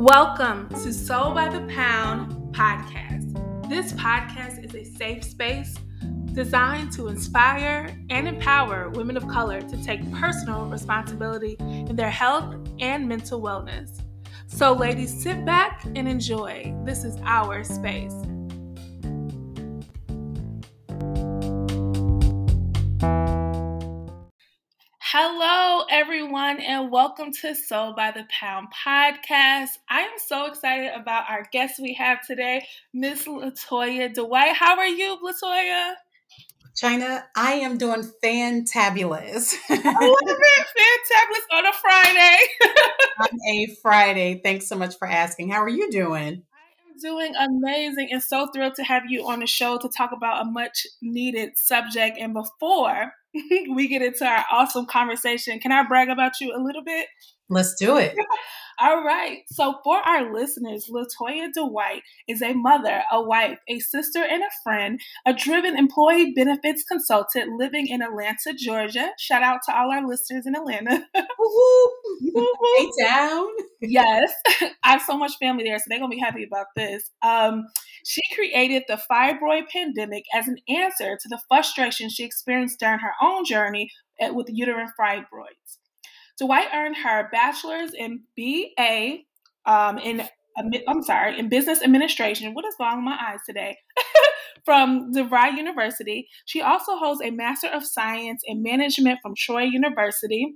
Welcome to Soul by the Pound podcast. This podcast is a safe space designed to inspire and empower women of color to take personal responsibility in their health and mental wellness. So, ladies, sit back and enjoy. This is our space. Hello, everyone, and welcome to Soul by the Pound podcast. I am so excited about our guest we have today, Miss Latoya Dwight. How are you, Latoya? China, I am doing fantabulous. I love it, fantabulous on a Friday. on a Friday. Thanks so much for asking. How are you doing? Doing amazing and so thrilled to have you on the show to talk about a much needed subject. And before we get into our awesome conversation, can I brag about you a little bit? Let's do it. All right. So, for our listeners, Latoya Dwight is a mother, a wife, a sister, and a friend, a driven employee benefits consultant living in Atlanta, Georgia. Shout out to all our listeners in Atlanta. Woo! Hey, town. yes. I have so much family there, so they're going to be happy about this. Um, she created the fibroid pandemic as an answer to the frustration she experienced during her own journey with uterine fibroids. Dwight earned her bachelor's in BA um, in I'm sorry, in business administration. What is wrong with my eyes today? from DeVry University. She also holds a Master of Science in Management from Troy University.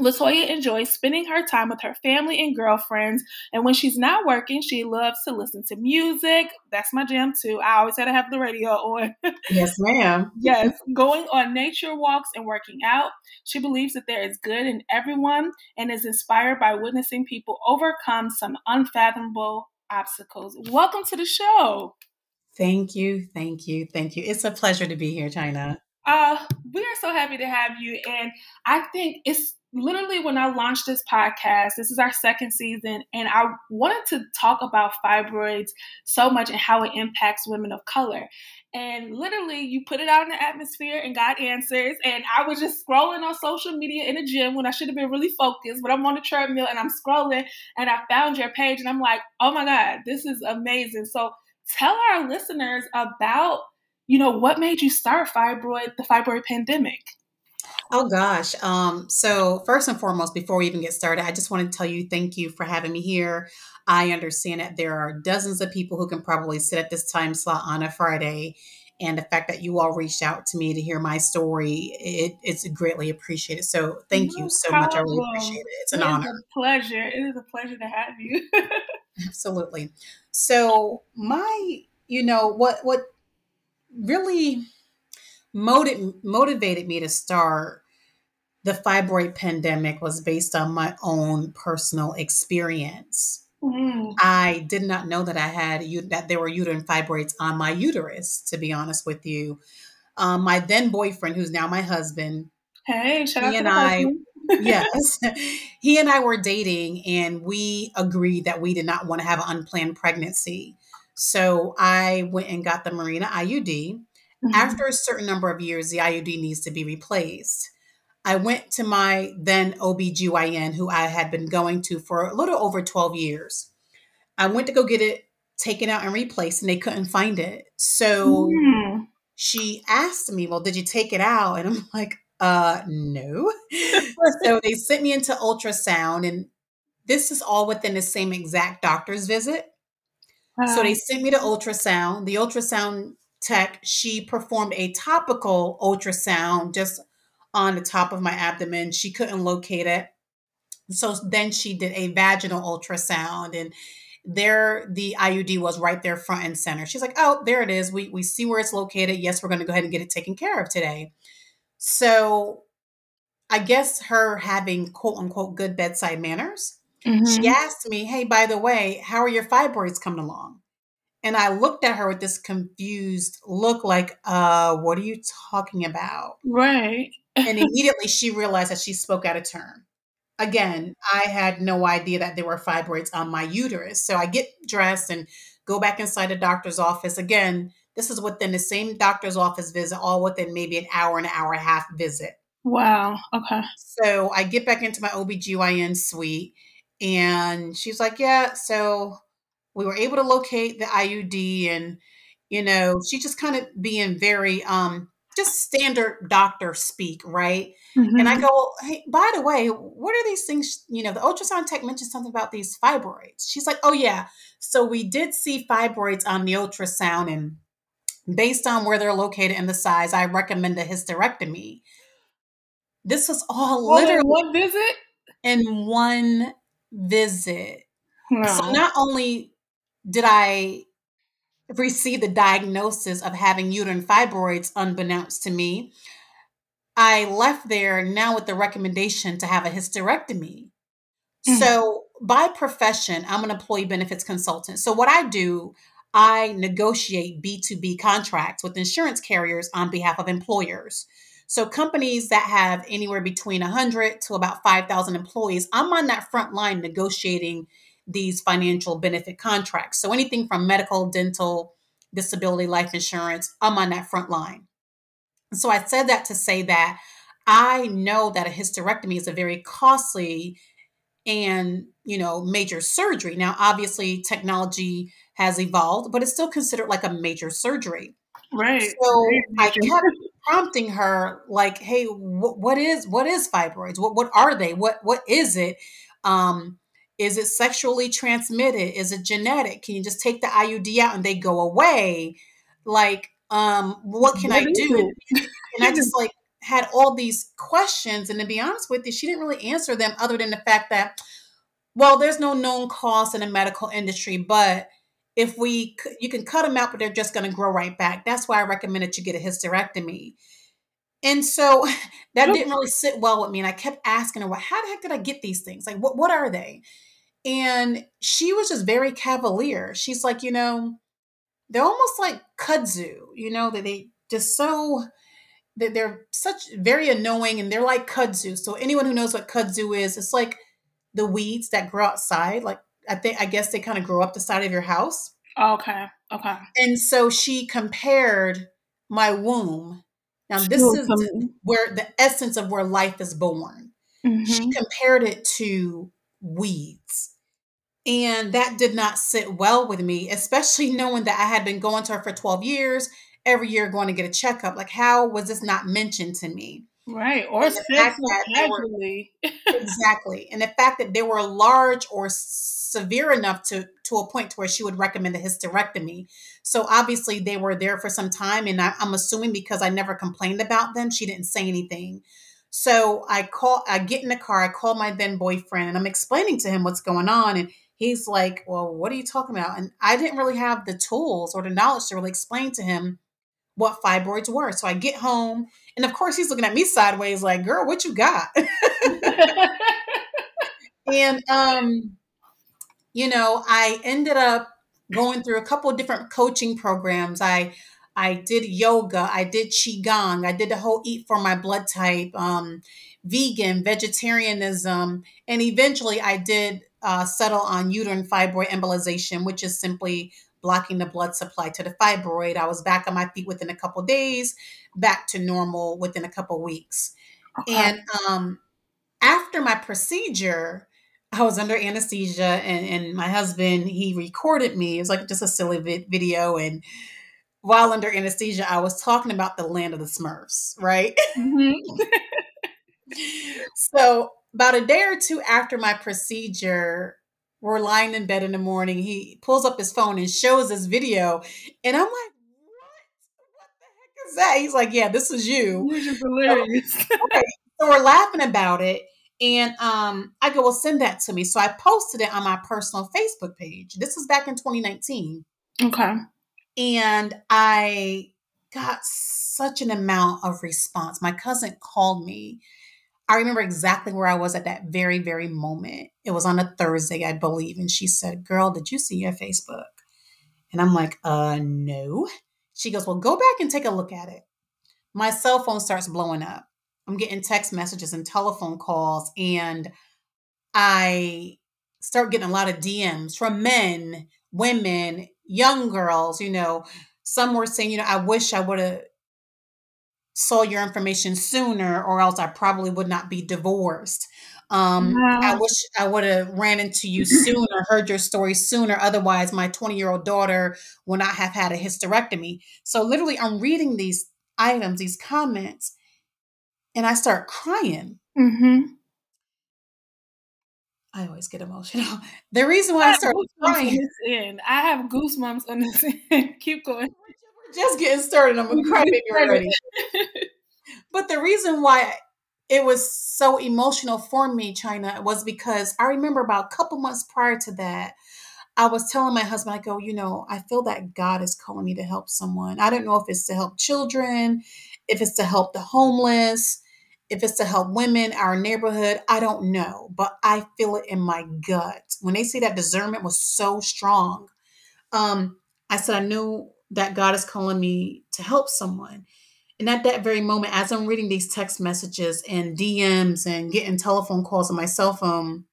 Latoya enjoys spending her time with her family and girlfriends, and when she's not working, she loves to listen to music. That's my jam too. I always had to have the radio on. yes, ma'am. yes, going on nature walks and working out. She believes that there is good in everyone and is inspired by witnessing people overcome some unfathomable obstacles. Welcome to the show. Thank you, thank you, thank you. It's a pleasure to be here, China. Uh, we are so happy to have you, and I think it's literally when I launched this podcast, this is our second season, and I wanted to talk about fibroids so much and how it impacts women of color. And literally, you put it out in the atmosphere and got answers. And I was just scrolling on social media in the gym when I should have been really focused, but I'm on the treadmill and I'm scrolling and I found your page and I'm like, oh my God, this is amazing. So tell our listeners about, you know, what made you start fibroid, the fibroid pandemic. Oh gosh. Um, so first and foremost, before we even get started, I just want to tell you thank you for having me here. I understand that there are dozens of people who can probably sit at this time slot on a Friday. And the fact that you all reached out to me to hear my story, it, it's greatly appreciated. So thank no you so problem. much. I really appreciate it. It's an it honor. A pleasure. It is a pleasure to have you. Absolutely. So my, you know, what what really motiv- motivated me to start the fibroid pandemic was based on my own personal experience. Mm. I did not know that I had that there were uterine fibroids on my uterus. To be honest with you, um, my then boyfriend, who's now my husband, hey, shout out and I, yes, he and I were dating, and we agreed that we did not want to have an unplanned pregnancy. So I went and got the Mirena IUD. Mm-hmm. After a certain number of years, the IUD needs to be replaced. I went to my then OBGYN, who I had been going to for a little over 12 years. I went to go get it taken out and replaced, and they couldn't find it. So mm. she asked me, Well, did you take it out? And I'm like, uh, no. so they sent me into ultrasound, and this is all within the same exact doctor's visit. So they sent me to ultrasound. The ultrasound tech, she performed a topical ultrasound just on the top of my abdomen. She couldn't locate it. So then she did a vaginal ultrasound and there the IUD was right there front and center. She's like, "Oh, there it is. We we see where it's located. Yes, we're going to go ahead and get it taken care of today." So, I guess her having quote unquote good bedside manners, mm-hmm. she asked me, "Hey, by the way, how are your fibroids coming along?" And I looked at her with this confused look like, uh, what are you talking about? Right. and immediately she realized that she spoke out of turn. Again, I had no idea that there were fibroids on my uterus. So I get dressed and go back inside the doctor's office. Again, this is within the same doctor's office visit, all within maybe an hour and an hour and a half visit. Wow. Okay. So I get back into my OBGYN suite And she's like, Yeah, so we were able to locate the IUD and you know, she just kind of being very um just standard doctor speak, right? Mm-hmm. And I mm-hmm. go, hey, by the way, what are these things? You know, the ultrasound tech mentioned something about these fibroids. She's like, oh, yeah. So we did see fibroids on the ultrasound, and based on where they're located and the size, I recommend a hysterectomy. This was all oh, literally one visit? In one visit. So not only did I receive the diagnosis of having uterine fibroids unbeknownst to me. I left there now with the recommendation to have a hysterectomy. Mm-hmm. So, by profession, I'm an employee benefits consultant. So, what I do, I negotiate B2B contracts with insurance carriers on behalf of employers. So, companies that have anywhere between 100 to about 5,000 employees, I'm on that front line negotiating these financial benefit contracts. So anything from medical, dental, disability, life insurance, I'm on that front line. So I said that to say that I know that a hysterectomy is a very costly and you know major surgery. Now obviously technology has evolved, but it's still considered like a major surgery. Right. So I kept prompting her like, "Hey, wh- what is what is fibroids? What what are they? What what is it?" Um, is it sexually transmitted? Is it genetic? Can you just take the IUD out and they go away? Like, um, what can what I do? and I just like had all these questions. And to be honest with you, she didn't really answer them other than the fact that, well, there's no known cost in the medical industry, but if we, you can cut them out, but they're just going to grow right back. That's why I recommended you get a hysterectomy. And so that didn't really sit well with me. And I kept asking her, well, how the heck did I get these things? Like, what, what are they? And she was just very cavalier. She's like, you know, they're almost like kudzu, you know, that they just so that they're such very annoying and they're like kudzu. So anyone who knows what kudzu is, it's like the weeds that grow outside. Like I think I guess they kind of grow up the side of your house. Okay. Okay. And so she compared my womb. Now this is where the essence of where life is born. Mm-hmm. She compared it to weeds. And that did not sit well with me, especially knowing that I had been going to her for 12 years, every year going to get a checkup. Like, how was this not mentioned to me? Right. Or casually. exactly. And the fact that they were large or severe enough to, to a point to where she would recommend a hysterectomy. So obviously they were there for some time. And I, I'm assuming because I never complained about them, she didn't say anything. So I call, I get in the car, I call my then boyfriend, and I'm explaining to him what's going on. And he's like, Well, what are you talking about? And I didn't really have the tools or the knowledge to really explain to him what fibroids were. So I get home, and of course, he's looking at me sideways, like, Girl, what you got? and, um, you know, I ended up going through a couple of different coaching programs. I I did yoga, I did qigong, I did the whole eat for my blood type, um, vegan, vegetarianism, and eventually I did uh, settle on uterine fibroid embolization, which is simply blocking the blood supply to the fibroid. I was back on my feet within a couple days, back to normal within a couple weeks. Okay. And um, after my procedure, I was under anesthesia, and, and my husband he recorded me. It was like just a silly video, and while under anesthesia, I was talking about the land of the Smurfs, right? Mm-hmm. so, about a day or two after my procedure, we're lying in bed in the morning. He pulls up his phone and shows this video, and I'm like, "What? What the heck is that?" He's like, "Yeah, this is you." Is hilarious. So, okay. so we're laughing about it, and um, I go, "Well, send that to me." So I posted it on my personal Facebook page. This was back in 2019. Okay. And I got such an amount of response. My cousin called me. I remember exactly where I was at that very, very moment. It was on a Thursday, I believe. And she said, Girl, did you see your Facebook? And I'm like, Uh, no. She goes, Well, go back and take a look at it. My cell phone starts blowing up. I'm getting text messages and telephone calls, and I start getting a lot of DMs from men, women, young girls, you know, some were saying, you know, I wish I would have saw your information sooner, or else I probably would not be divorced. Um, I wish I would have ran into you sooner, heard your story sooner. Otherwise, my 20 year old daughter would not have had a hysterectomy. So, literally, I'm reading these items, these comments, and I start crying. Mm-hmm. I always get emotional. The reason why I, I started crying. In. I have goosebumps on this end. Keep going. We're just getting started. I'm going to cry already. but the reason why it was so emotional for me, China, was because I remember about a couple months prior to that, I was telling my husband, I go, you know, I feel that God is calling me to help someone. I don't know if it's to help children, if it's to help the homeless, if it's to help women, our neighborhood. I don't know, but I feel it in my gut. When they say that discernment was so strong, um, I said, I knew that God is calling me to help someone. And at that very moment, as I'm reading these text messages and DMs and getting telephone calls on my cell phone,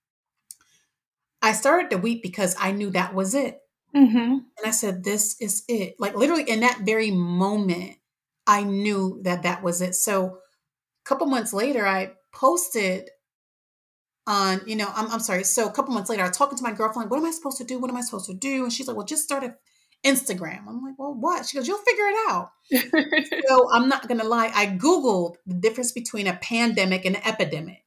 I started to weep because I knew that was it. Mm-hmm. And I said, This is it. Like literally in that very moment, I knew that that was it. So couple months later, I posted on, you know, I'm, I'm sorry. So a couple months later, I was talking to my girlfriend, what am I supposed to do? What am I supposed to do? And she's like, well, just start a Instagram. I'm like, well, what? She goes, you'll figure it out. so I'm not going to lie. I Googled the difference between a pandemic and an epidemic.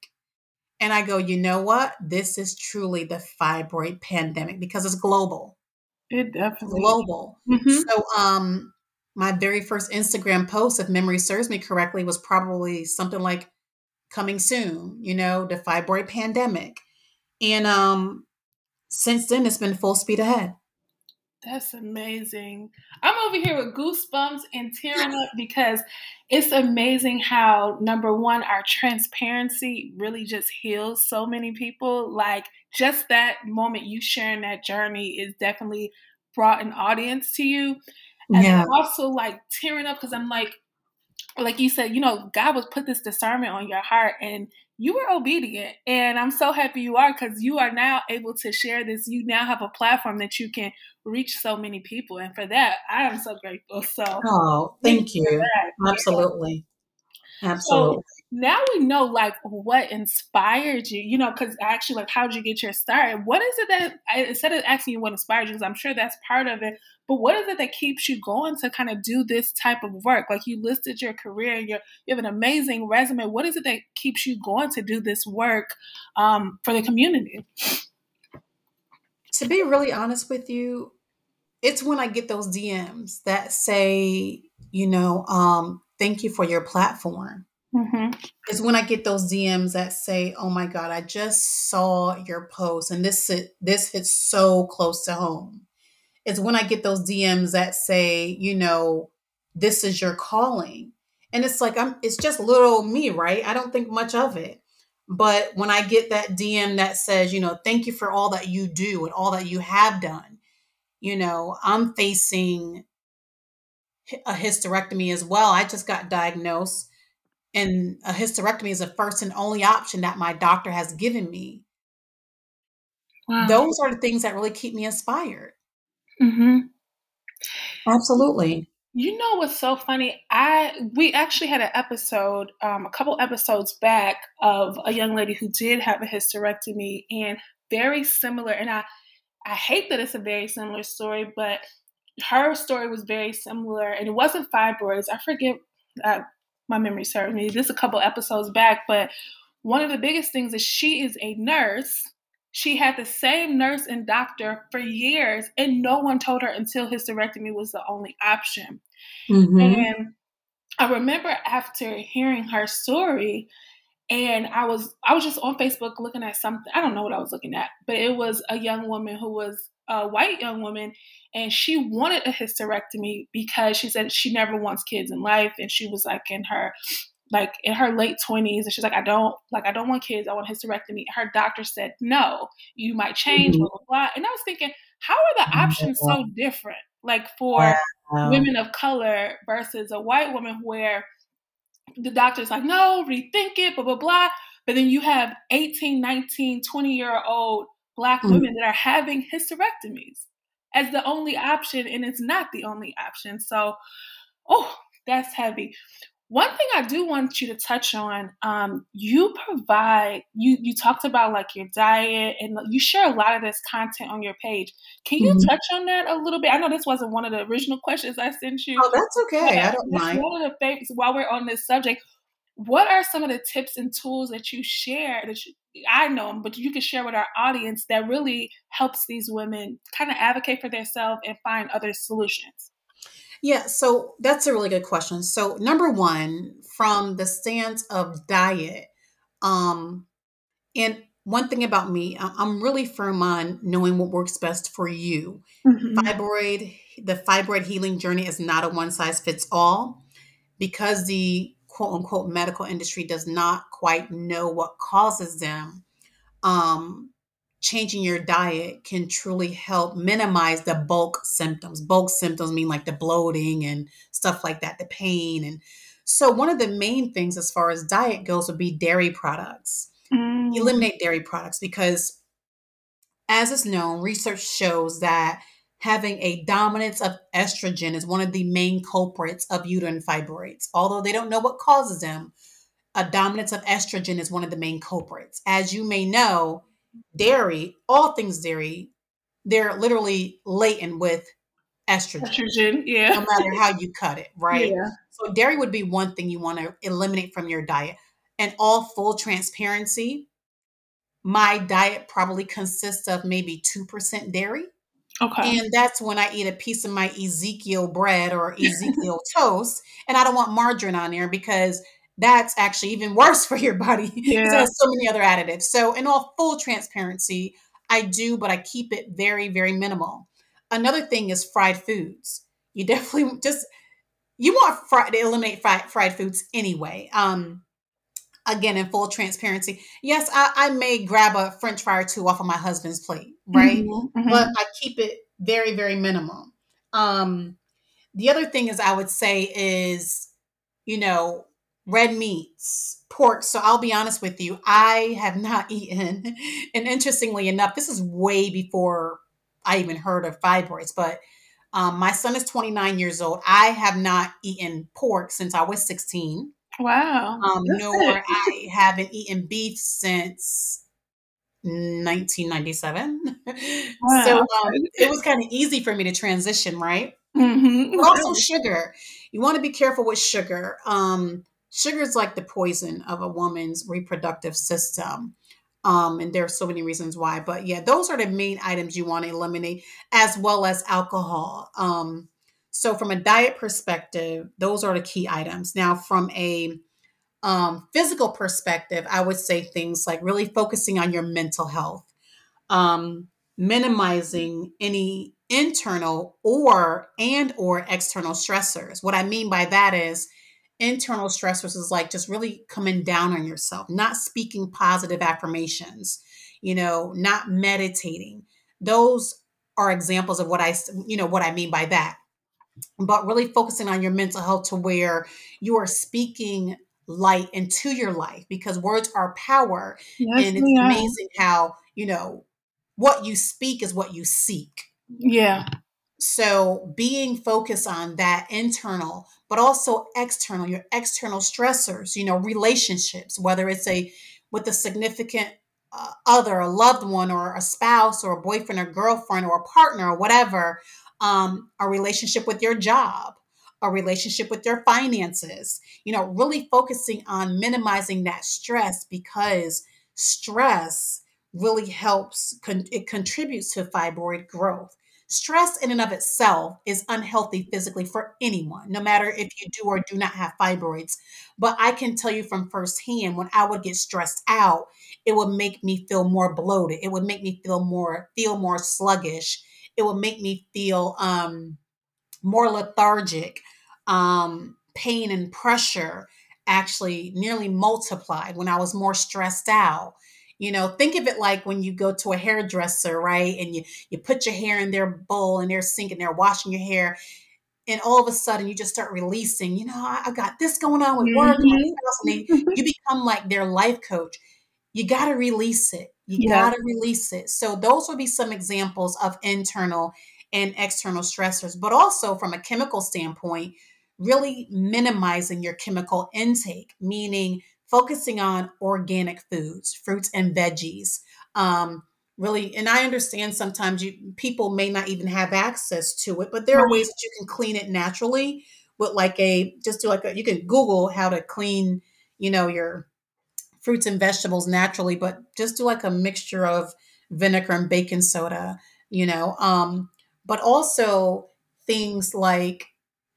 And I go, you know what? This is truly the fibroid pandemic because it's global. It definitely global. Mm-hmm. So, um, my very first Instagram post, if memory serves me correctly, was probably something like "coming soon." You know, the fibroid pandemic, and um, since then it's been full speed ahead. That's amazing. I'm over here with goosebumps and tearing up because it's amazing how, number one, our transparency really just heals so many people. Like, just that moment you sharing that journey is definitely brought an audience to you. And yeah. also, like, tearing up because I'm like, like you said, you know, God was put this discernment on your heart and you were obedient. And I'm so happy you are because you are now able to share this. You now have a platform that you can reach so many people. And for that, I am so grateful. So, oh, thank, thank you. Absolutely. Absolutely. So, now we know like what inspired you, you know, because actually, like, how did you get your start? What is it that, instead of asking you what inspired you, because I'm sure that's part of it, but what is it that keeps you going to kind of do this type of work? Like, you listed your career, you you have an amazing resume. What is it that keeps you going to do this work um, for the community? To be really honest with you, it's when I get those DMs that say, you know, um, thank you for your platform Mm-hmm. Is when I get those DMs that say, "Oh my God, I just saw your post, and this this hits so close to home." It's when I get those DMs that say, you know, this is your calling, and it's like I'm. It's just little me, right? I don't think much of it, but when I get that DM that says, you know, thank you for all that you do and all that you have done, you know, I'm facing a hysterectomy as well. I just got diagnosed and a hysterectomy is the first and only option that my doctor has given me. Wow. Those are the things that really keep me inspired. Mm-hmm. Absolutely. You know what's so funny? I we actually had an episode, um, a couple episodes back, of a young lady who did have a hysterectomy, and very similar. And I, I hate that it's a very similar story, but her story was very similar, and it wasn't fibroids. I forget uh, my memory serves me. This a couple episodes back, but one of the biggest things is she is a nurse. She had the same nurse and doctor for years, and no one told her until hysterectomy was the only option. Mm-hmm. And I remember after hearing her story, and I was I was just on Facebook looking at something. I don't know what I was looking at, but it was a young woman who was a white young woman, and she wanted a hysterectomy because she said she never wants kids in life, and she was like in her like in her late 20s and she's like i don't like i don't want kids i want hysterectomy her doctor said no you might change mm-hmm. blah blah blah and i was thinking how are the options so different like for wow. women of color versus a white woman where the doctor's like no rethink it blah blah blah but then you have 18 19 20 year old black mm-hmm. women that are having hysterectomies as the only option, and it's not the only option. So, oh, that's heavy. One thing I do want you to touch on, um, you provide you you talked about like your diet and you share a lot of this content on your page. Can you mm-hmm. touch on that a little bit? I know this wasn't one of the original questions I sent you. Oh, that's okay. I don't mind. One of the things while we're on this subject, what are some of the tips and tools that you share that you, I know them, but you can share with our audience that really helps these women kind of advocate for themselves and find other solutions? Yeah, so that's a really good question. So number one, from the stance of diet, um, and one thing about me, I'm really firm on knowing what works best for you. Mm-hmm. Fibroid, the fibroid healing journey is not a one size fits all because the quote unquote medical industry does not quite know what causes them. Um, changing your diet can truly help minimize the bulk symptoms. Bulk symptoms mean like the bloating and stuff like that, the pain. And so, one of the main things as far as diet goes would be dairy products. Mm. Eliminate dairy products because, as is known, research shows that having a dominance of estrogen is one of the main culprits of uterine fibroids. Although they don't know what causes them, a dominance of estrogen is one of the main culprits. As you may know, dairy, all things dairy, they're literally latent with estrogen. Estrogen, yeah. No matter how you cut it, right? Yeah. So dairy would be one thing you want to eliminate from your diet. And all full transparency, my diet probably consists of maybe 2% dairy. Okay. And that's when I eat a piece of my Ezekiel bread or Ezekiel toast. And I don't want margarine on there because that's actually even worse for your body yeah. it has so many other additives. So, in all full transparency, I do, but I keep it very, very minimal. Another thing is fried foods. You definitely just you want fried to eliminate fried, fried foods anyway. Um, again, in full transparency, yes, I, I, may grab a French fry or two off of my husband's plate, right? Mm-hmm, mm-hmm. But I keep it very, very minimal. Um, the other thing is, I would say is, you know, red meats, pork. So I'll be honest with you, I have not eaten. And interestingly enough, this is way before I even heard of fibroids, but um, my son is 29 years old. I have not eaten pork since I was 16. Wow. Um, nor I haven't eaten beef since 1997. Wow. So um, it was kind of easy for me to transition, right? Mm-hmm. Also sugar. You want to be careful with sugar. Um, sugar is like the poison of a woman's reproductive system. Um, and there are so many reasons why, but yeah, those are the main items you want to eliminate, as well as alcohol. Um, so, from a diet perspective, those are the key items. Now, from a um, physical perspective, I would say things like really focusing on your mental health, um, minimizing any internal or and or external stressors. What I mean by that is internal stressors is like just really coming down on yourself, not speaking positive affirmations, you know, not meditating. Those are examples of what I, you know, what I mean by that. But really focusing on your mental health to where you are speaking light into your life because words are power. Yes, and it's yeah. amazing how, you know, what you speak is what you seek. Yeah. So being focused on that internal, but also external, your external stressors, you know, relationships, whether it's a with a significant uh, other, a loved one, or a spouse, or a boyfriend, or girlfriend, or a partner, or whatever, um, a relationship with your job, a relationship with your finances, you know, really focusing on minimizing that stress because stress really helps, con- it contributes to fibroid growth. Stress in and of itself is unhealthy physically for anyone, no matter if you do or do not have fibroids. But I can tell you from firsthand, when I would get stressed out, it would make me feel more bloated. It would make me feel more feel more sluggish. It would make me feel um, more lethargic. Um, pain and pressure actually nearly multiplied when I was more stressed out. You know, think of it like when you go to a hairdresser, right? And you you put your hair in their bowl and they're sinking, they're washing your hair. And all of a sudden you just start releasing, you know, I, I got this going on with work mm-hmm. and they, you become like their life coach. You got to release it. You yeah. got to release it. So those would be some examples of internal and external stressors, but also from a chemical standpoint, really minimizing your chemical intake, meaning focusing on organic foods, fruits and veggies. Um, really, and I understand sometimes you people may not even have access to it, but there are ways that you can clean it naturally with like a just do like a you can Google how to clean, you know, your fruits and vegetables naturally, but just do like a mixture of vinegar and baking soda, you know. Um, but also things like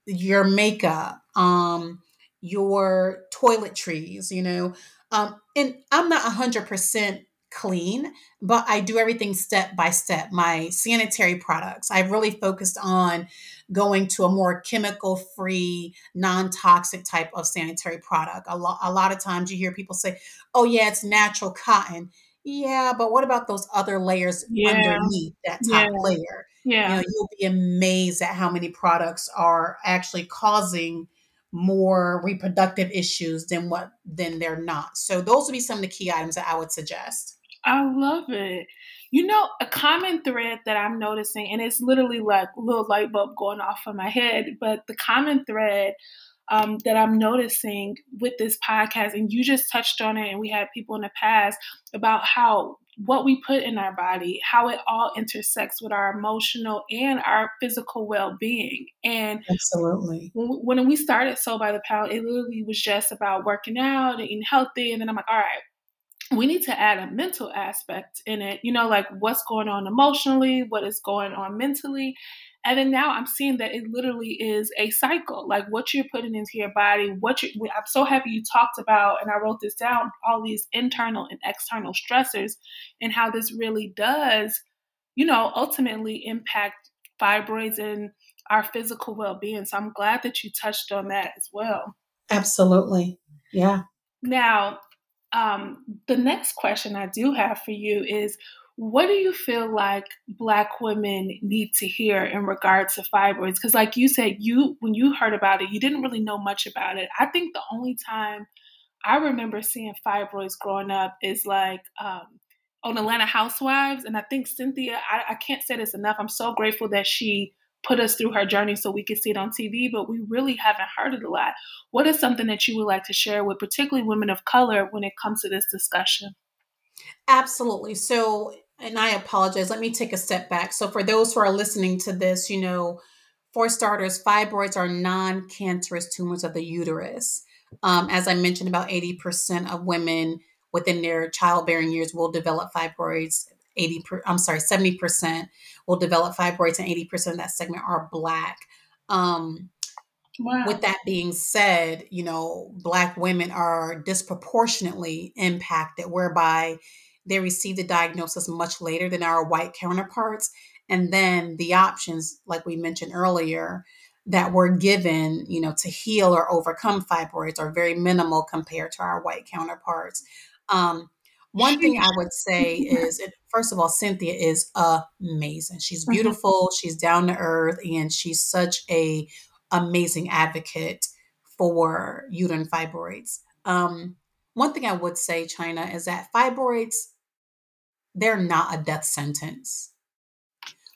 your makeup, um, your toiletries, you know. Um, and I'm not 100% clean, but I do everything step by step. My sanitary products, I've really focused on going to a more chemical free, non toxic type of sanitary product. A, lo- a lot of times you hear people say, oh, yeah, it's natural cotton. Yeah, but what about those other layers yeah. underneath that top yeah. layer? Yeah. You know, you'll be amazed at how many products are actually causing more reproductive issues than what than they're not. So those would be some of the key items that I would suggest. I love it. You know, a common thread that I'm noticing, and it's literally like a little light bulb going off in my head, but the common thread um, that I'm noticing with this podcast, and you just touched on it, and we had people in the past about how what we put in our body, how it all intersects with our emotional and our physical well being. And absolutely, when, when we started Soul by the Pound, it literally was just about working out and eating healthy. And then I'm like, all right, we need to add a mental aspect in it, you know, like what's going on emotionally, what is going on mentally. And then now I'm seeing that it literally is a cycle, like what you're putting into your body. What you, I'm so happy you talked about, and I wrote this down, all these internal and external stressors, and how this really does, you know, ultimately impact fibroids and our physical well being. So I'm glad that you touched on that as well. Absolutely. Yeah. Now, um, the next question I do have for you is what do you feel like black women need to hear in regards to fibroids because like you said you when you heard about it you didn't really know much about it i think the only time i remember seeing fibroids growing up is like um, on atlanta housewives and i think cynthia I, I can't say this enough i'm so grateful that she put us through her journey so we could see it on TV, but we really haven't heard it a lot. What is something that you would like to share with particularly women of color when it comes to this discussion? Absolutely. So, and I apologize, let me take a step back. So, for those who are listening to this, you know, for starters, fibroids are non cancerous tumors of the uterus. Um, as I mentioned, about 80% of women within their childbearing years will develop fibroids 80 per, I'm sorry, 70% will develop fibroids and 80% of that segment are black. Um, wow. With that being said, you know, black women are disproportionately impacted, whereby they receive the diagnosis much later than our white counterparts. And then the options, like we mentioned earlier, that were given, you know, to heal or overcome fibroids are very minimal compared to our white counterparts. Um, one thing I would say is, first of all, Cynthia is amazing. She's mm-hmm. beautiful. She's down to earth, and she's such a amazing advocate for uterine fibroids. Um, one thing I would say, China, is that fibroids, they're not a death sentence.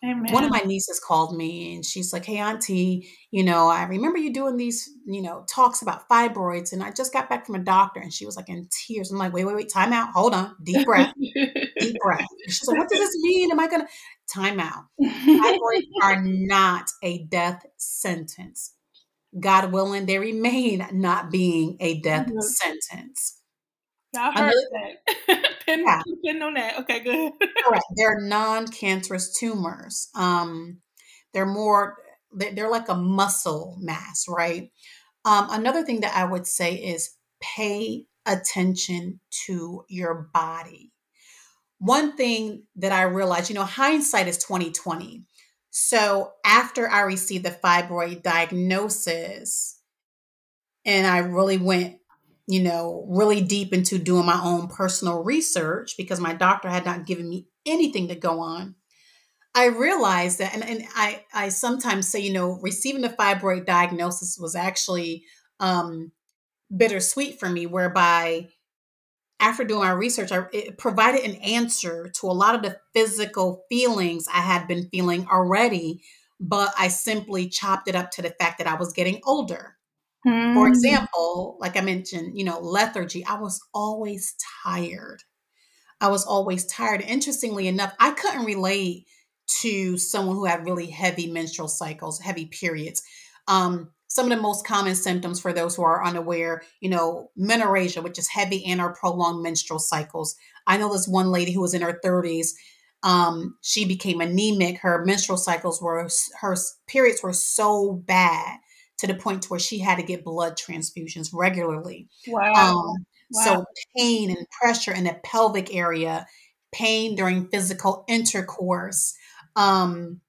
Amen. One of my nieces called me and she's like, Hey, Auntie, you know, I remember you doing these, you know, talks about fibroids. And I just got back from a doctor and she was like in tears. I'm like, Wait, wait, wait, time out. Hold on. Deep breath. Deep breath. she's like, What does this mean? Am I going to time out? Fibroids are not a death sentence. God willing, they remain not being a death mm-hmm. sentence. I heard that. pin, yeah. pin on that. Okay, good. Correct. They're non-cancerous tumors. Um, they're more. They're like a muscle mass, right? Um, another thing that I would say is pay attention to your body. One thing that I realized, you know, hindsight is 2020. So after I received the fibroid diagnosis, and I really went you know, really deep into doing my own personal research because my doctor had not given me anything to go on. I realized that, and, and I, I sometimes say, you know, receiving the fibroid diagnosis was actually um, bittersweet for me, whereby after doing my research, I, it provided an answer to a lot of the physical feelings I had been feeling already, but I simply chopped it up to the fact that I was getting older Mm. For example, like I mentioned, you know, lethargy, I was always tired. I was always tired. Interestingly enough, I couldn't relate to someone who had really heavy menstrual cycles, heavy periods. Um, some of the most common symptoms for those who are unaware, you know, menorrhagia, which is heavy and or prolonged menstrual cycles. I know this one lady who was in her 30s. Um, she became anemic. Her menstrual cycles were, her periods were so bad to the point to where she had to get blood transfusions regularly. Wow. Um, wow. So pain and pressure in the pelvic area, pain during physical intercourse, um,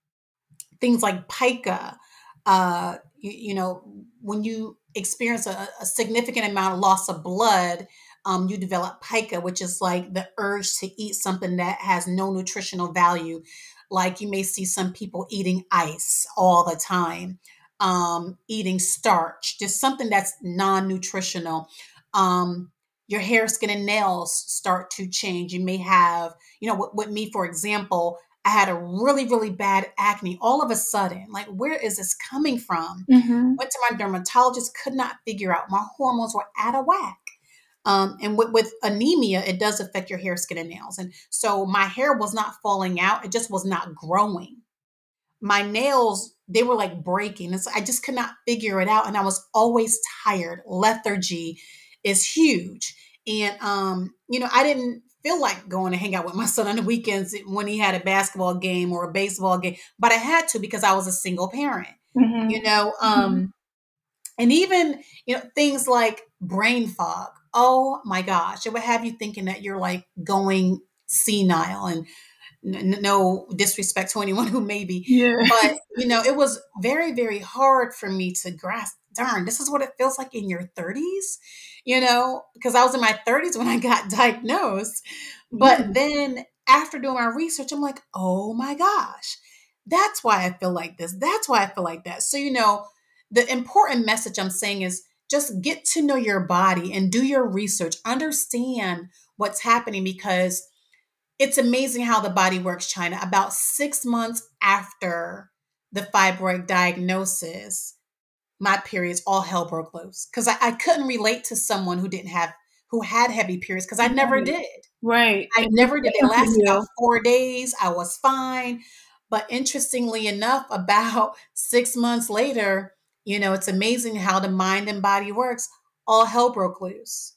things like pica. Uh, you, you, know, when you experience a, a, significant amount of loss of blood, um, you develop pica, which is like the urge to eat something that has no nutritional value. Like you may see some people eating ice all the time, um, eating starch, just something that's non nutritional. Um, your hair, skin, and nails start to change. You may have, you know, with, with me, for example, I had a really, really bad acne all of a sudden. Like, where is this coming from? Mm-hmm. Went to my dermatologist, could not figure out. My hormones were out of whack. Um, and with, with, anemia, it does affect your hair, skin, and nails. And so my hair was not falling out, it just was not growing. My nails, they were like breaking. And so I just could not figure it out. And I was always tired. Lethargy is huge. And, um, you know, I didn't feel like going to hang out with my son on the weekends when he had a basketball game or a baseball game, but I had to because I was a single parent. Mm-hmm. You know, um, mm-hmm. and even you know things like brain fog. Oh my gosh, it would have you thinking that you're like going senile and no disrespect to anyone who may be yeah. but you know it was very very hard for me to grasp darn this is what it feels like in your 30s you know, because I was in my 30s when I got diagnosed. But mm then after doing my research, I'm like, oh my gosh, that's why I feel like this. That's why I feel like that. So, you know, the important message I'm saying is just get to know your body and do your research, understand what's happening because it's amazing how the body works, China. About six months after the fibroid diagnosis, my periods, all hell broke loose because I, I, couldn't relate to someone who didn't have who had heavy periods because I never did. Right. I never did. It lasted about four days. I was fine. But interestingly enough, about six months later, you know, it's amazing how the mind and body works. All hell broke loose.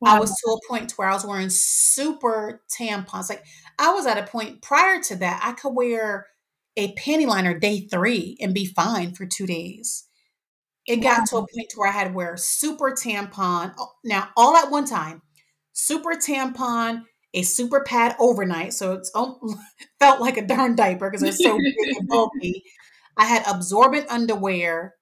Wow. I was to a point where I was wearing super tampons. Like I was at a point prior to that, I could wear a panty liner day three and be fine for two days it got to a point where I had to wear super tampon. Now, all at one time, super tampon, a super pad overnight. So it um, felt like a darn diaper because it was so big and bulky. I had absorbent underwear,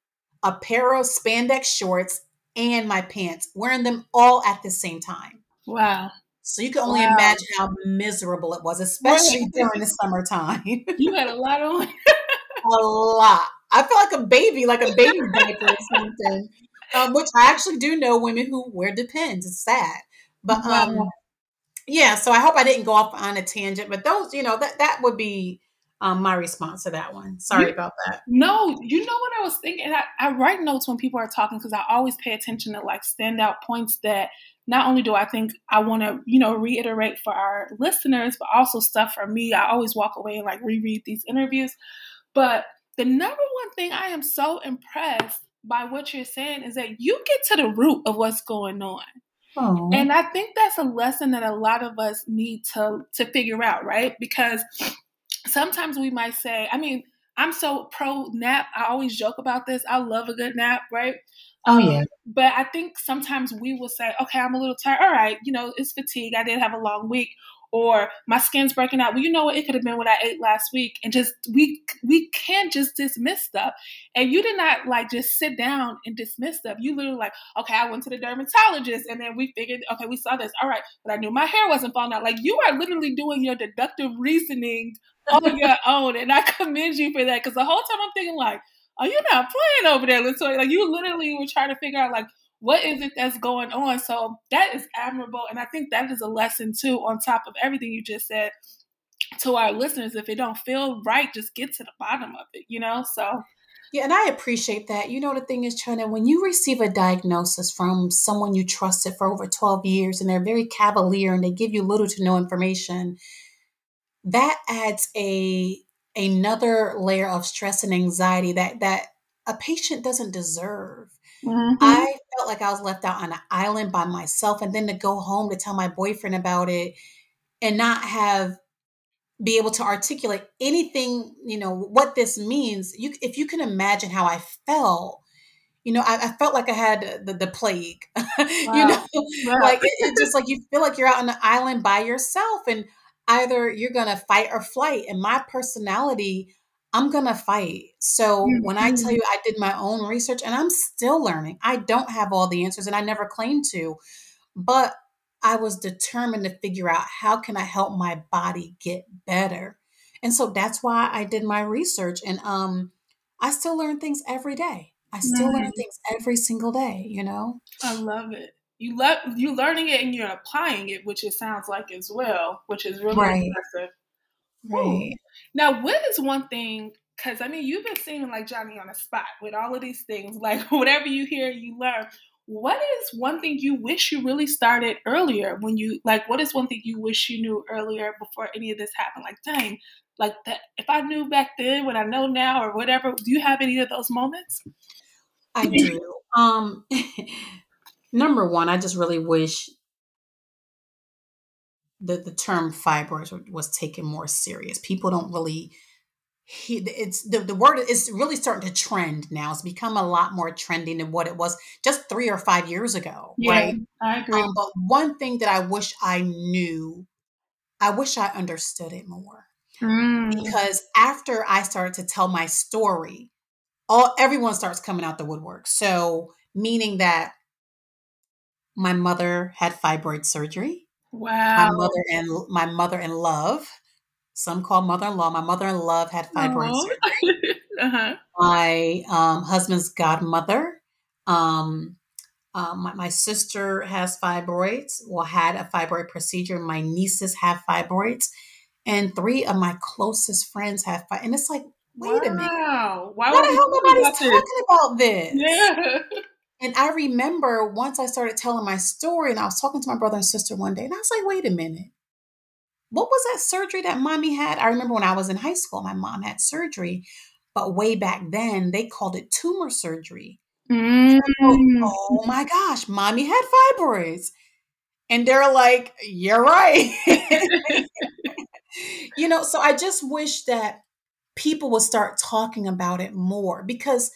a pair of spandex shorts, and my pants, wearing them all at the same time. Wow. So you can only wow. imagine how miserable it was, especially right. during the summertime. you had a lot on. a lot. I feel like a baby, like a baby diaper or something. Um, which I actually do know women who wear Depends. It's sad, but um, yeah. So I hope I didn't go off on a tangent. But those, you know, that that would be um, my response to that one. Sorry you, about that. No, you know what I was thinking. I, I write notes when people are talking because I always pay attention to like standout points that not only do I think I want to, you know, reiterate for our listeners, but also stuff for me. I always walk away and like reread these interviews. But the number one thing I am so impressed by what you're saying is that you get to the root of what's going on. Aww. And I think that's a lesson that a lot of us need to to figure out, right? Because sometimes we might say, I mean, I'm so pro nap. I always joke about this. I love a good nap, right? Oh yeah. Um, but I think sometimes we will say, okay, I'm a little tired. All right, you know, it's fatigue. I did have a long week or my skin's breaking out. Well, you know what? It could have been what I ate last week, and just we we can't just dismiss stuff. And you did not like just sit down and dismiss stuff. You literally like, okay, I went to the dermatologist, and then we figured, okay, we saw this. All right, but I knew my hair wasn't falling out. Like you are literally doing your deductive reasoning on your own, and I commend you for that because the whole time I'm thinking like, are you not playing over there, Latoya? Like you literally were trying to figure out like what is it that's going on? So that is admirable. And I think that is a lesson too, on top of everything you just said to our listeners. If it don't feel right, just get to the bottom of it, you know? So Yeah, and I appreciate that. You know, the thing is, China, when you receive a diagnosis from someone you trusted for over 12 years and they're very cavalier and they give you little to no information, that adds a another layer of stress and anxiety that that a patient doesn't deserve. Mm-hmm. I felt like I was left out on an island by myself and then to go home to tell my boyfriend about it and not have be able to articulate anything, you know, what this means. You, if you can imagine how I felt, you know, I, I felt like I had the, the plague, wow. you know, wow. like it, it's just like you feel like you're out on an island by yourself and either you're to fight or flight. And my personality, I'm going to fight. So mm-hmm. when I tell mm-hmm. you I did my own research and I'm still learning, I don't have all the answers and I never claim to, but I was determined to figure out how can I help my body get better. And so that's why I did my research and um I still learn things every day. I still learn things every single day, you know? I love it. You love you learning it and you're applying it, which it sounds like as well, which is really right. impressive. Right. Now, what is one thing because I mean, you've been seeming like Johnny on the spot with all of these things. Like whatever you hear, you learn what is one thing you wish you really started earlier when you like what is one thing you wish you knew earlier before any of this happened like dang like that if i knew back then what i know now or whatever do you have any of those moments i do um number one i just really wish the the term fibroids was taken more serious. People don't really he it's the, the word is really starting to trend now. It's become a lot more trending than what it was just three or five years ago yeah, right? I agree. Um, but one thing that i wish i knew i wish i understood it more. Mm. because after i started to tell my story all everyone starts coming out the woodwork. So meaning that my mother had fibroid surgery wow my mother and my mother in love some call mother-in-law. My mother-in-law had fibroids. uh-huh. My um, husband's godmother. Um, um, my, my, sister has fibroids. Well, had a fibroid procedure. My nieces have fibroids, and three of my closest friends have fibroids. And it's like, wait wow. a minute, why, why the hell nobody's talking about this? Yeah. And I remember once I started telling my story, and I was talking to my brother and sister one day, and I was like, wait a minute what was that surgery that mommy had? I remember when I was in high school, my mom had surgery, but way back then they called it tumor surgery. Mm. oh my gosh, mommy had fibroids. And they're like, you're right. you know, so I just wish that people would start talking about it more because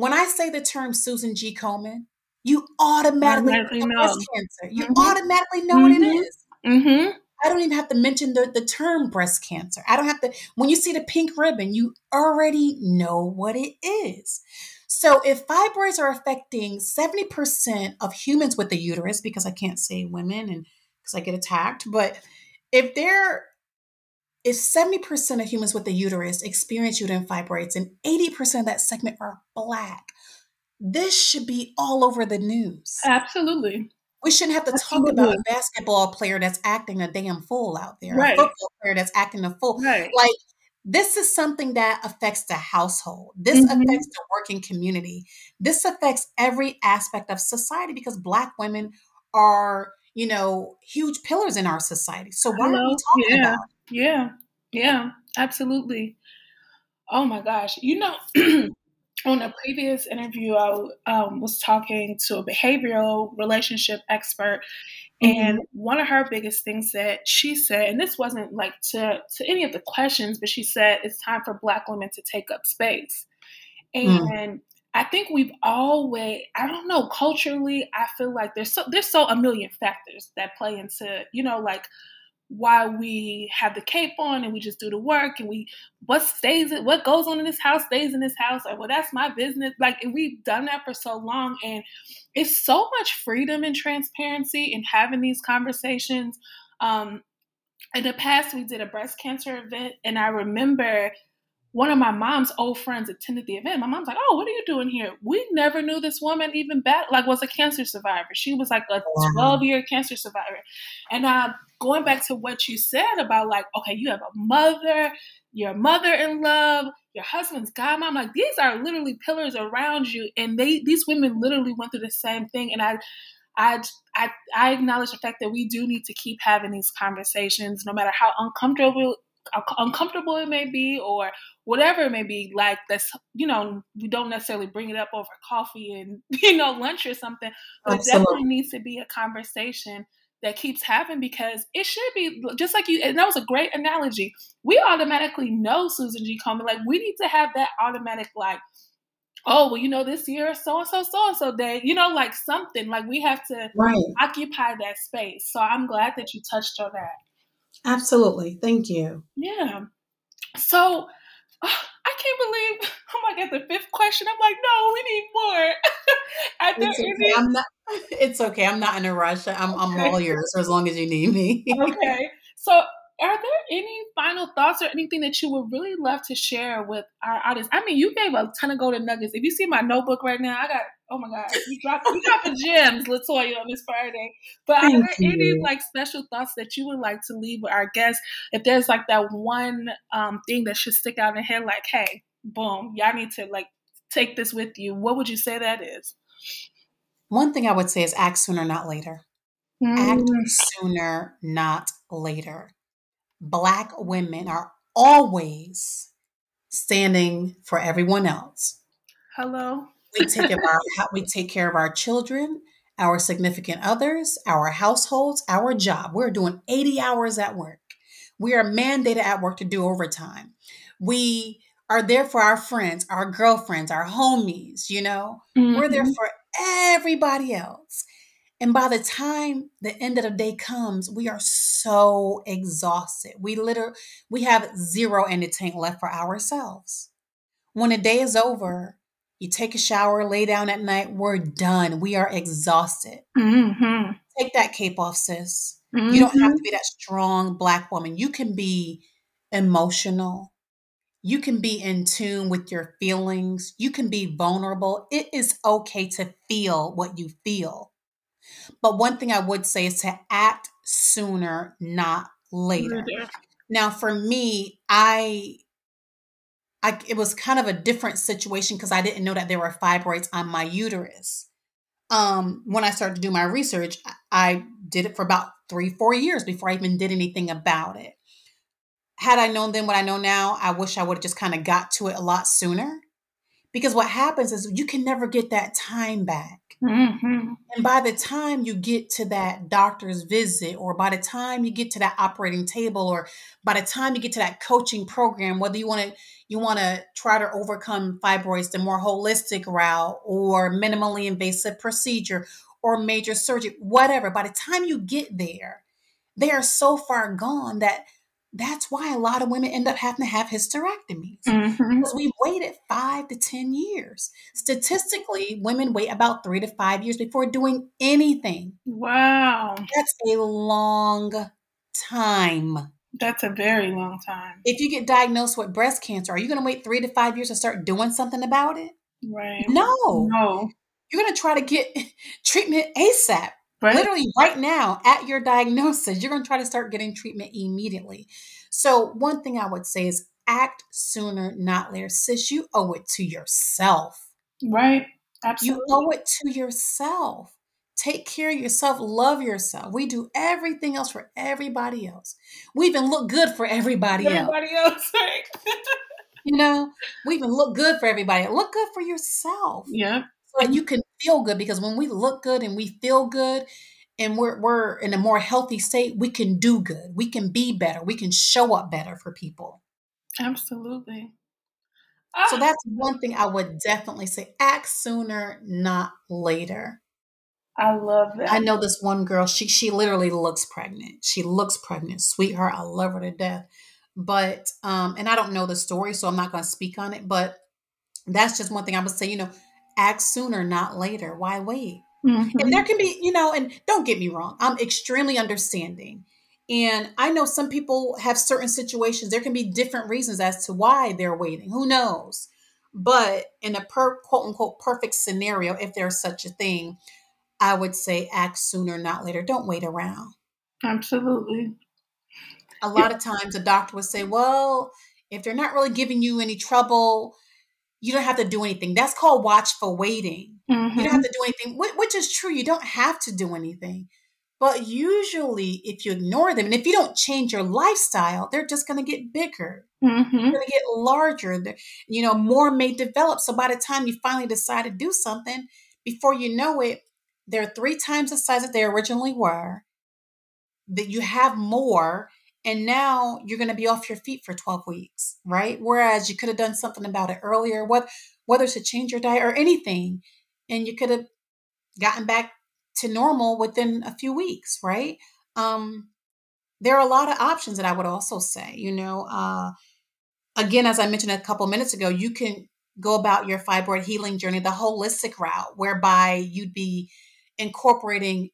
when I say the term Susan G. Komen, you automatically, automatically know breast cancer. You mm-hmm. automatically know mm-hmm. what it is. mm-hmm. Mm-hmm. I don't even have to mention the, the term breast cancer. I don't have to, when you see the pink ribbon, you already know what it is. So if fibroids are affecting 70% of humans with the uterus, because I can't say women and because I get attacked, but if they're if 70% of humans with a uterus experience uterine fibroids and 80% of that segment are black, this should be all over the news. Absolutely. We shouldn't have to Absolutely. talk about a basketball player that's acting a damn fool out there, right. a football player that's acting a fool. Right. Like this is something that affects the household. This mm-hmm. affects the working community. This affects every aspect of society because Black women are, you know, huge pillars in our society. So why are we talking yeah. about it? Yeah, yeah, absolutely. Oh my gosh. You know, on a previous interview, I um, was talking to a behavioral relationship expert, and mm-hmm. one of her biggest things that she said, and this wasn't like to to any of the questions, but she said it's time for Black women to take up space, mm. and. Mm. I think we've always, I don't know, culturally, I feel like there's so there's so a million factors that play into, you know, like why we have the cape on and we just do the work and we what stays what goes on in this house stays in this house or well that's my business. Like we've done that for so long and it's so much freedom and transparency in having these conversations. Um in the past we did a breast cancer event and i remember one of my mom's old friends attended the event. My mom's like, "Oh, what are you doing here?" We never knew this woman even back like was a cancer survivor. She was like a twelve year cancer survivor. And uh, going back to what you said about like, okay, you have a mother, your mother in love, your husband's godmom. Like these are literally pillars around you, and they these women literally went through the same thing. And I. I, I, I acknowledge the fact that we do need to keep having these conversations, no matter how uncomfortable uncomfortable it may be or whatever it may be like that's you know we don't necessarily bring it up over coffee and you know lunch or something but Absolutely. definitely needs to be a conversation that keeps happening because it should be just like you and that was a great analogy we automatically know susan g komen like we need to have that automatic like oh well you know this year so and so so and so day you know like something like we have to right. occupy that space so i'm glad that you touched on that Absolutely. Thank you. Yeah. So uh, I can't believe I'm like at the fifth question. I'm like, no, we need more. it's, okay. I'm not, it's okay. I'm not in a rush. I'm, I'm all yours for as long as you need me. okay. So are there any final thoughts or anything that you would really love to share with our audience? I mean, you gave a ton of golden nuggets. If you see my notebook right now, I got oh my god, you dropped you dropped the gems, LaToya, on this Friday. But Thank are there you. any like special thoughts that you would like to leave with our guests? If there's like that one um, thing that should stick out in head, like, hey, boom, y'all need to like take this with you. What would you say that is? One thing I would say is act sooner, not later. Mm. Act sooner, not later. Black women are always standing for everyone else. Hello. We take care of our, we take care of our children, our significant others, our households, our job. We're doing 80 hours at work. We are mandated at work to do overtime. We are there for our friends, our girlfriends, our homies, you know. Mm-hmm. We're there mm-hmm. for everybody else. And by the time the end of the day comes, we are so exhausted. We literally we have zero in the tank left for ourselves. When the day is over, you take a shower, lay down at night, we're done. We are exhausted. Mm-hmm. Take that cape off, sis. Mm-hmm. You don't have to mm-hmm. be that strong black woman. You can be emotional. You can be in tune with your feelings. You can be vulnerable. It is okay to feel what you feel. But one thing I would say is to act sooner, not later. Now, for me, I, I it was kind of a different situation because I didn't know that there were fibroids on my uterus. Um, when I started to do my research, I did it for about three, four years before I even did anything about it. Had I known then what I know now, I wish I would have just kind of got to it a lot sooner. Because what happens is you can never get that time back. Mm-hmm. And by the time you get to that doctor's visit, or by the time you get to that operating table, or by the time you get to that coaching program, whether you want to you want to try to overcome fibroids the more holistic route, or minimally invasive procedure, or major surgery, whatever. By the time you get there, they are so far gone that that's why a lot of women end up having to have hysterectomies mm-hmm. because we waited five to 10 years. Statistically, women wait about three to five years before doing anything. Wow. That's a long time. That's a very long time. If you get diagnosed with breast cancer, are you going to wait three to five years to start doing something about it? Right. No. No. You're going to try to get treatment ASAP. Right. Literally right now at your diagnosis, you're going to try to start getting treatment immediately. So, one thing I would say is act sooner, not later. Sis, you owe it to yourself. Right. Absolutely. You owe it to yourself. Take care of yourself, love yourself. We do everything else for everybody else. We even look good for everybody, everybody else. else right? you know, we even look good for everybody. Look good for yourself. Yeah. So you can feel good because when we look good and we feel good and we're we're in a more healthy state, we can do good. We can be better. We can show up better for people. Absolutely. So ah. that's one thing I would definitely say. Act sooner, not later. I love that. I know this one girl, she she literally looks pregnant. She looks pregnant. Sweetheart, I love her to death. But um, and I don't know the story, so I'm not gonna speak on it, but that's just one thing I would say, you know, act sooner, not later. Why wait? Mm-hmm. And there can be, you know, and don't get me wrong, I'm extremely understanding. And I know some people have certain situations. There can be different reasons as to why they're waiting. Who knows? But in a per, quote unquote perfect scenario, if there's such a thing, I would say act sooner, not later. Don't wait around. Absolutely. A lot of times a doctor would say, well, if they're not really giving you any trouble, you don't have to do anything. That's called watchful waiting. Mm-hmm. You don't have mm-hmm. to do anything, which is true. You don't have to do anything. But usually, if you ignore them and if you don't change your lifestyle, they're just going to get bigger. Mm-hmm. They're going to get larger. You know, more may develop. So by the time you finally decide to do something, before you know it, they're three times the size that they originally were. That you have more, and now you're going to be off your feet for 12 weeks, right? Whereas you could have done something about it earlier, what whether to change your diet or anything, and you could have gotten back to normal within a few weeks, right? Um, there are a lot of options that I would also say, you know, uh, again, as I mentioned a couple minutes ago, you can go about your fibroid healing journey the holistic route, whereby you'd be incorporating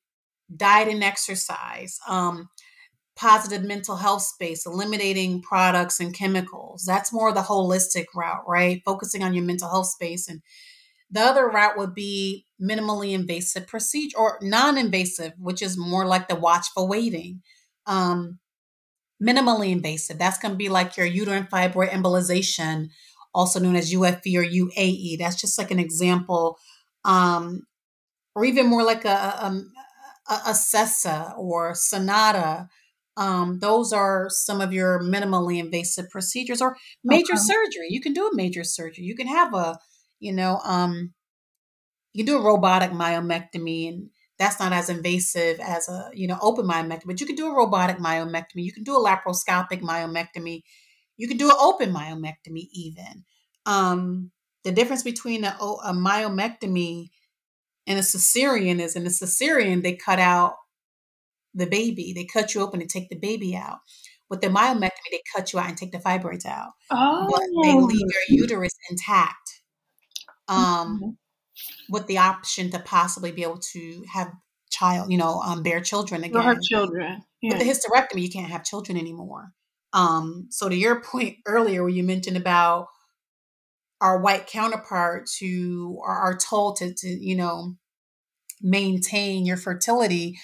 diet and exercise, um, positive mental health space, eliminating products and chemicals. That's more the holistic route, right? Focusing on your mental health space and the other route would be minimally invasive procedure or non-invasive, which is more like the watchful waiting. Um, minimally invasive, that's going to be like your uterine fibroid embolization, also known as UFE or UAE. That's just like an example. Um, or even more like a, a, a, Acessa or Sonata. Um, those are some of your minimally invasive procedures or major okay. surgery. You can do a major surgery. You can have a you know, um, you can do a robotic myomectomy, and that's not as invasive as a you know open myomectomy. But you can do a robotic myomectomy. You can do a laparoscopic myomectomy. You can do an open myomectomy even. Um, the difference between a, a myomectomy and a cesarean is in a cesarean they cut out the baby. They cut you open and take the baby out. With the myomectomy, they cut you out and take the fibroids out. Oh. But they leave your oh. uterus intact um, mm-hmm. with the option to possibly be able to have child, you know, um, bear children again. Have children. Yeah. With the hysterectomy, you can't have children anymore. Um, so to your point earlier, where you mentioned about our white counterparts who are, are told to, to, you know, maintain your fertility,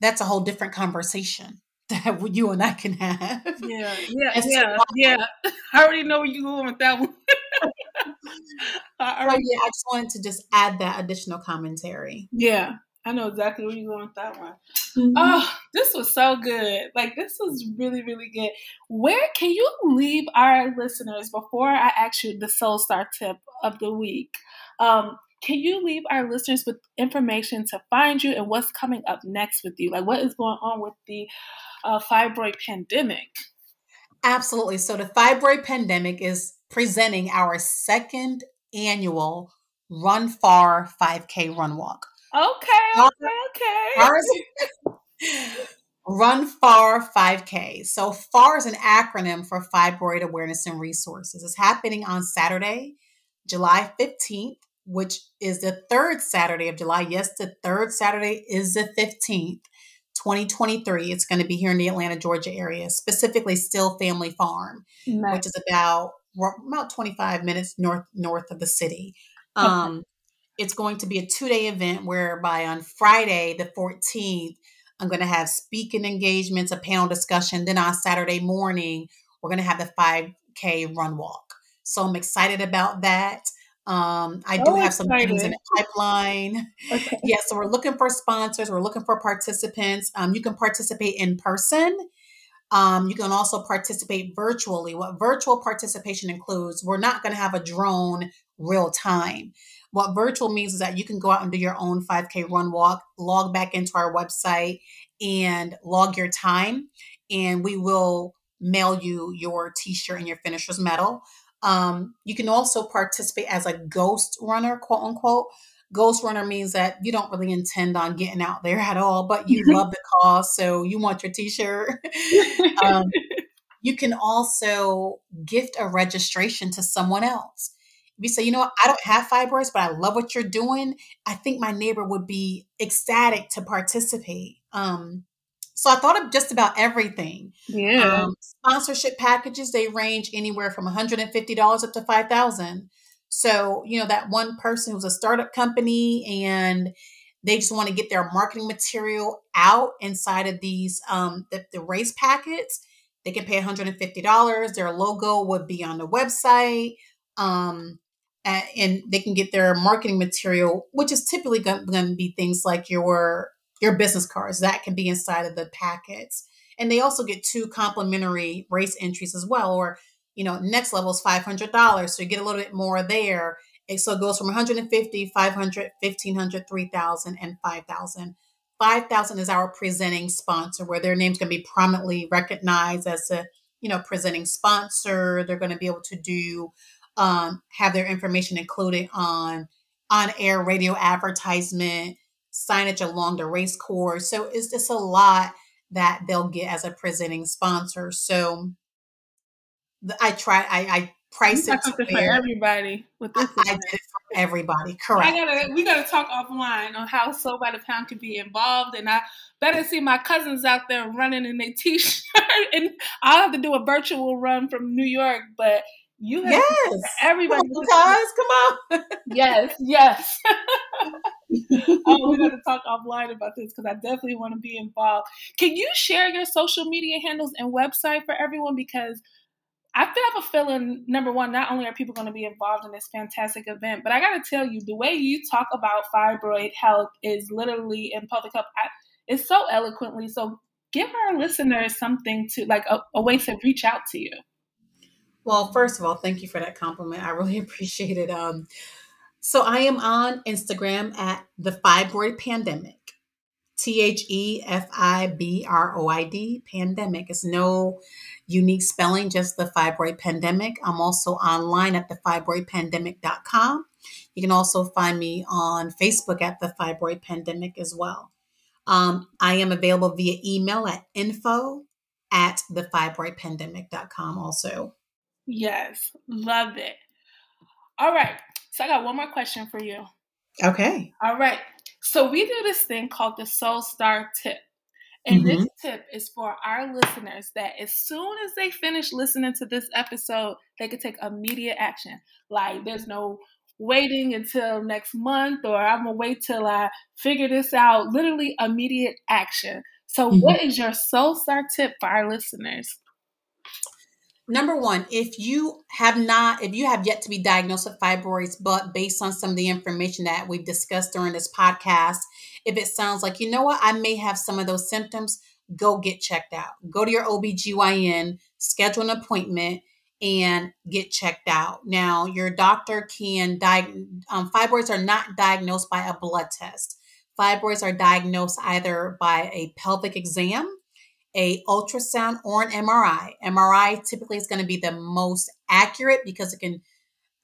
that's a whole different conversation that you and I can have. Yeah, yeah, yeah, yeah. I already know where you're going with that one. well, oh, yeah, I just wanted to just add that additional commentary. Yeah, I know exactly where you're going with that one. Mm-hmm. Oh, this was so good. Like, this was really, really good. Where can you leave our listeners before I ask you the Soul Star tip of the week? Um, can you leave our listeners with information to find you and what's coming up next with you? Like, what is going on with the uh, fibroid pandemic? Absolutely. So, the fibroid pandemic is presenting our second annual Run Far 5K Run Walk. Okay, okay, okay. Run Far 5K. So, FAR is an acronym for Fibroid Awareness and Resources. It's happening on Saturday, July 15th, which is the third Saturday of July. Yes, the third Saturday is the 15th. 2023. It's going to be here in the Atlanta, Georgia area, specifically Still Family Farm, nice. which is about about 25 minutes north north of the city. Um. It's going to be a two day event whereby on Friday the 14th, I'm going to have speaking engagements, a panel discussion. Then on Saturday morning, we're going to have the 5K run walk. So I'm excited about that. Um, I do oh, have some excited. things in the pipeline. Okay. Yeah, so we're looking for sponsors. We're looking for participants. Um, you can participate in person um, you can also participate virtually. What virtual participation includes, we're not going to have a drone real time. What virtual means is that you can go out and do your own 5K run walk, log back into our website and log your time, and we will mail you your t shirt and your finisher's medal. Um, you can also participate as a ghost runner, quote unquote. Ghost runner means that you don't really intend on getting out there at all, but you love the cause, so you want your T-shirt. um, you can also gift a registration to someone else. If you say, you know what, I don't have fibroids, but I love what you're doing, I think my neighbor would be ecstatic to participate. Um, So I thought of just about everything. Yeah. Um, sponsorship packages they range anywhere from $150 up to 5000 So you know that one person who's a startup company and they just want to get their marketing material out inside of these um, the, the race packets. They can pay $150. Their logo would be on the website. Um, and they can get their marketing material, which is typically going to be things like your your business cards that can be inside of the packets. And they also get two complimentary race entries as well, or you know, next level is five hundred dollars, so you get a little bit more there. And so it goes from 150, 500, 1500, 3000, and 5000. 5000 is our presenting sponsor, where their name's going to be prominently recognized as a you know presenting sponsor. They're going to be able to do um, have their information included on on air radio advertisement, signage along the race course. So it's just a lot that they'll get as a presenting sponsor. So I try, I, I price it to for everybody with this. I, I, did it for everybody. Correct. I gotta, we gotta talk offline on how Soul by the Pound can be involved, and I better see my cousins out there running in their t-shirt, and I'll have to do a virtual run from New York, but you have yes. everybody. Come on, come on. yes, yes. oh, we're going to talk offline about this because I definitely want to be involved. Can you share your social media handles and website for everyone? Because I have a feeling, number one, not only are people going to be involved in this fantastic event, but I got to tell you, the way you talk about fibroid health is literally in public health. I, it's so eloquently. So give our listeners something to like a, a way to reach out to you. Well, first of all, thank you for that compliment. I really appreciate it. Um, so I am on Instagram at the Fibroid Pandemic. T H E F I B R O I D pandemic. It's no unique spelling, just the fibroid pandemic. I'm also online at the fibroidpandemic.com. You can also find me on Facebook at the fibroid pandemic as well. Um, I am available via email at info at the fibroidpandemic.com also. Yes, love it. All right. So I got one more question for you. Okay. All right. So we do this thing called the Soul Star tip. And mm-hmm. this tip is for our listeners that as soon as they finish listening to this episode, they can take immediate action. Like there's no waiting until next month or I'm gonna wait till I figure this out. Literally immediate action. So, mm-hmm. what is your Soul Star tip for our listeners? Number one, if you have not, if you have yet to be diagnosed with fibroids, but based on some of the information that we've discussed during this podcast, if it sounds like, you know what, I may have some of those symptoms, go get checked out. Go to your OBGYN, schedule an appointment, and get checked out. Now, your doctor can diagnose, um, fibroids are not diagnosed by a blood test. Fibroids are diagnosed either by a pelvic exam a ultrasound or an MRI. MRI typically is going to be the most accurate because it can,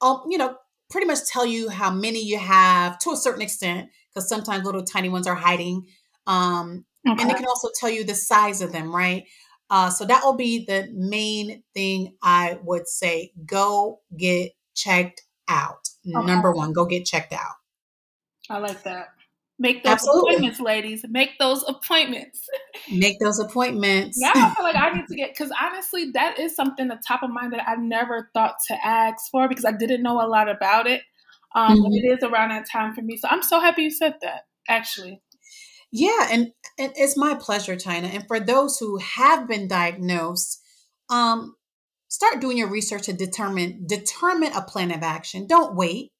oh, you know, pretty much tell you how many you have to a certain extent because sometimes little tiny ones are hiding. Um, okay. And it can also tell you the size of them, right? Uh, so that will be the main thing I would say. Go get checked out. Okay. Number one, go get checked out. I like that. Make those Absolutely. appointments, ladies. Make those appointments. Make those appointments. yeah, I feel like I need to get because honestly, that is something the top of mind that I never thought to ask for because I didn't know a lot about it. Um, mm-hmm. it is around that time for me, so I'm so happy you said that. Actually. Yeah, and, and it's my pleasure, China. And for those who have been diagnosed, um, start doing your research to determine determine a plan of action. Don't wait.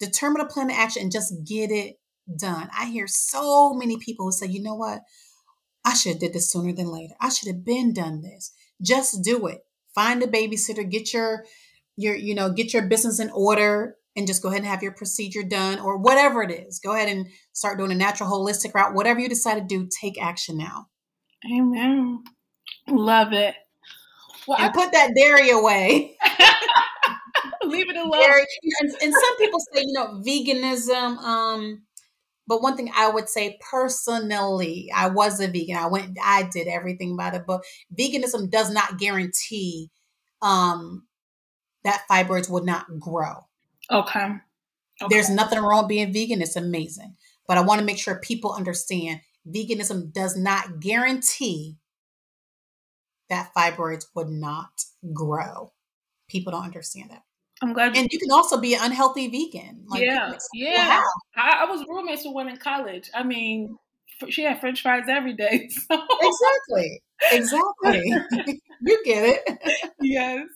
Determine a plan of action and just get it done. I hear so many people who say, you know what? I should have did this sooner than later. I should have been done this. Just do it. Find a babysitter, get your your, you know, get your business in order and just go ahead and have your procedure done or whatever it is. Go ahead and start doing a natural holistic route. Whatever you decide to do, take action now. Amen. Love it. Well, and I put that dairy away. Leave it alone. Dairy. And, and, some people say, you know, veganism, um, but one thing I would say personally, I was a vegan. I went, I did everything by the book. Veganism does not guarantee um, that fibroids would not grow. Okay. okay. There's nothing wrong being vegan. It's amazing. But I want to make sure people understand veganism does not guarantee that fibroids would not grow. People don't understand that. I'm glad. And you can also be an unhealthy vegan. Like, yeah, yeah. I, I, was roommates with one in college. I mean, she had French fries every day. So. Exactly. Exactly. you get it. yes.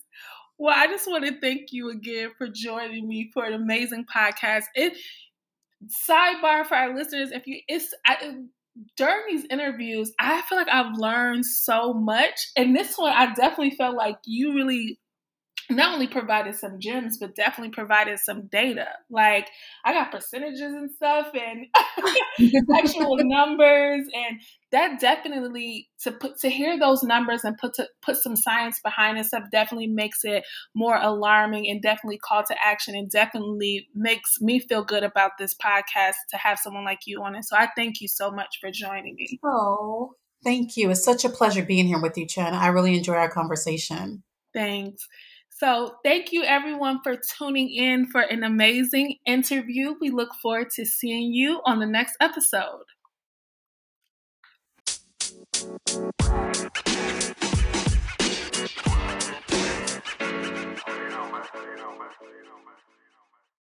Well, I just want to thank you again for joining me for an amazing podcast. It sidebar for our listeners, if you it's I, during these interviews, I feel like I've learned so much, and this one I definitely felt like you really not only provided some gems, but definitely provided some data. Like I got percentages and stuff and actual numbers and that definitely to put to hear those numbers and put to put some science behind it stuff definitely makes it more alarming and definitely call to action and definitely makes me feel good about this podcast to have someone like you on it. So I thank you so much for joining me. Oh, thank you. It's such a pleasure being here with you, Chen. I really enjoy our conversation. Thanks. So, thank you everyone for tuning in for an amazing interview. We look forward to seeing you on the next episode.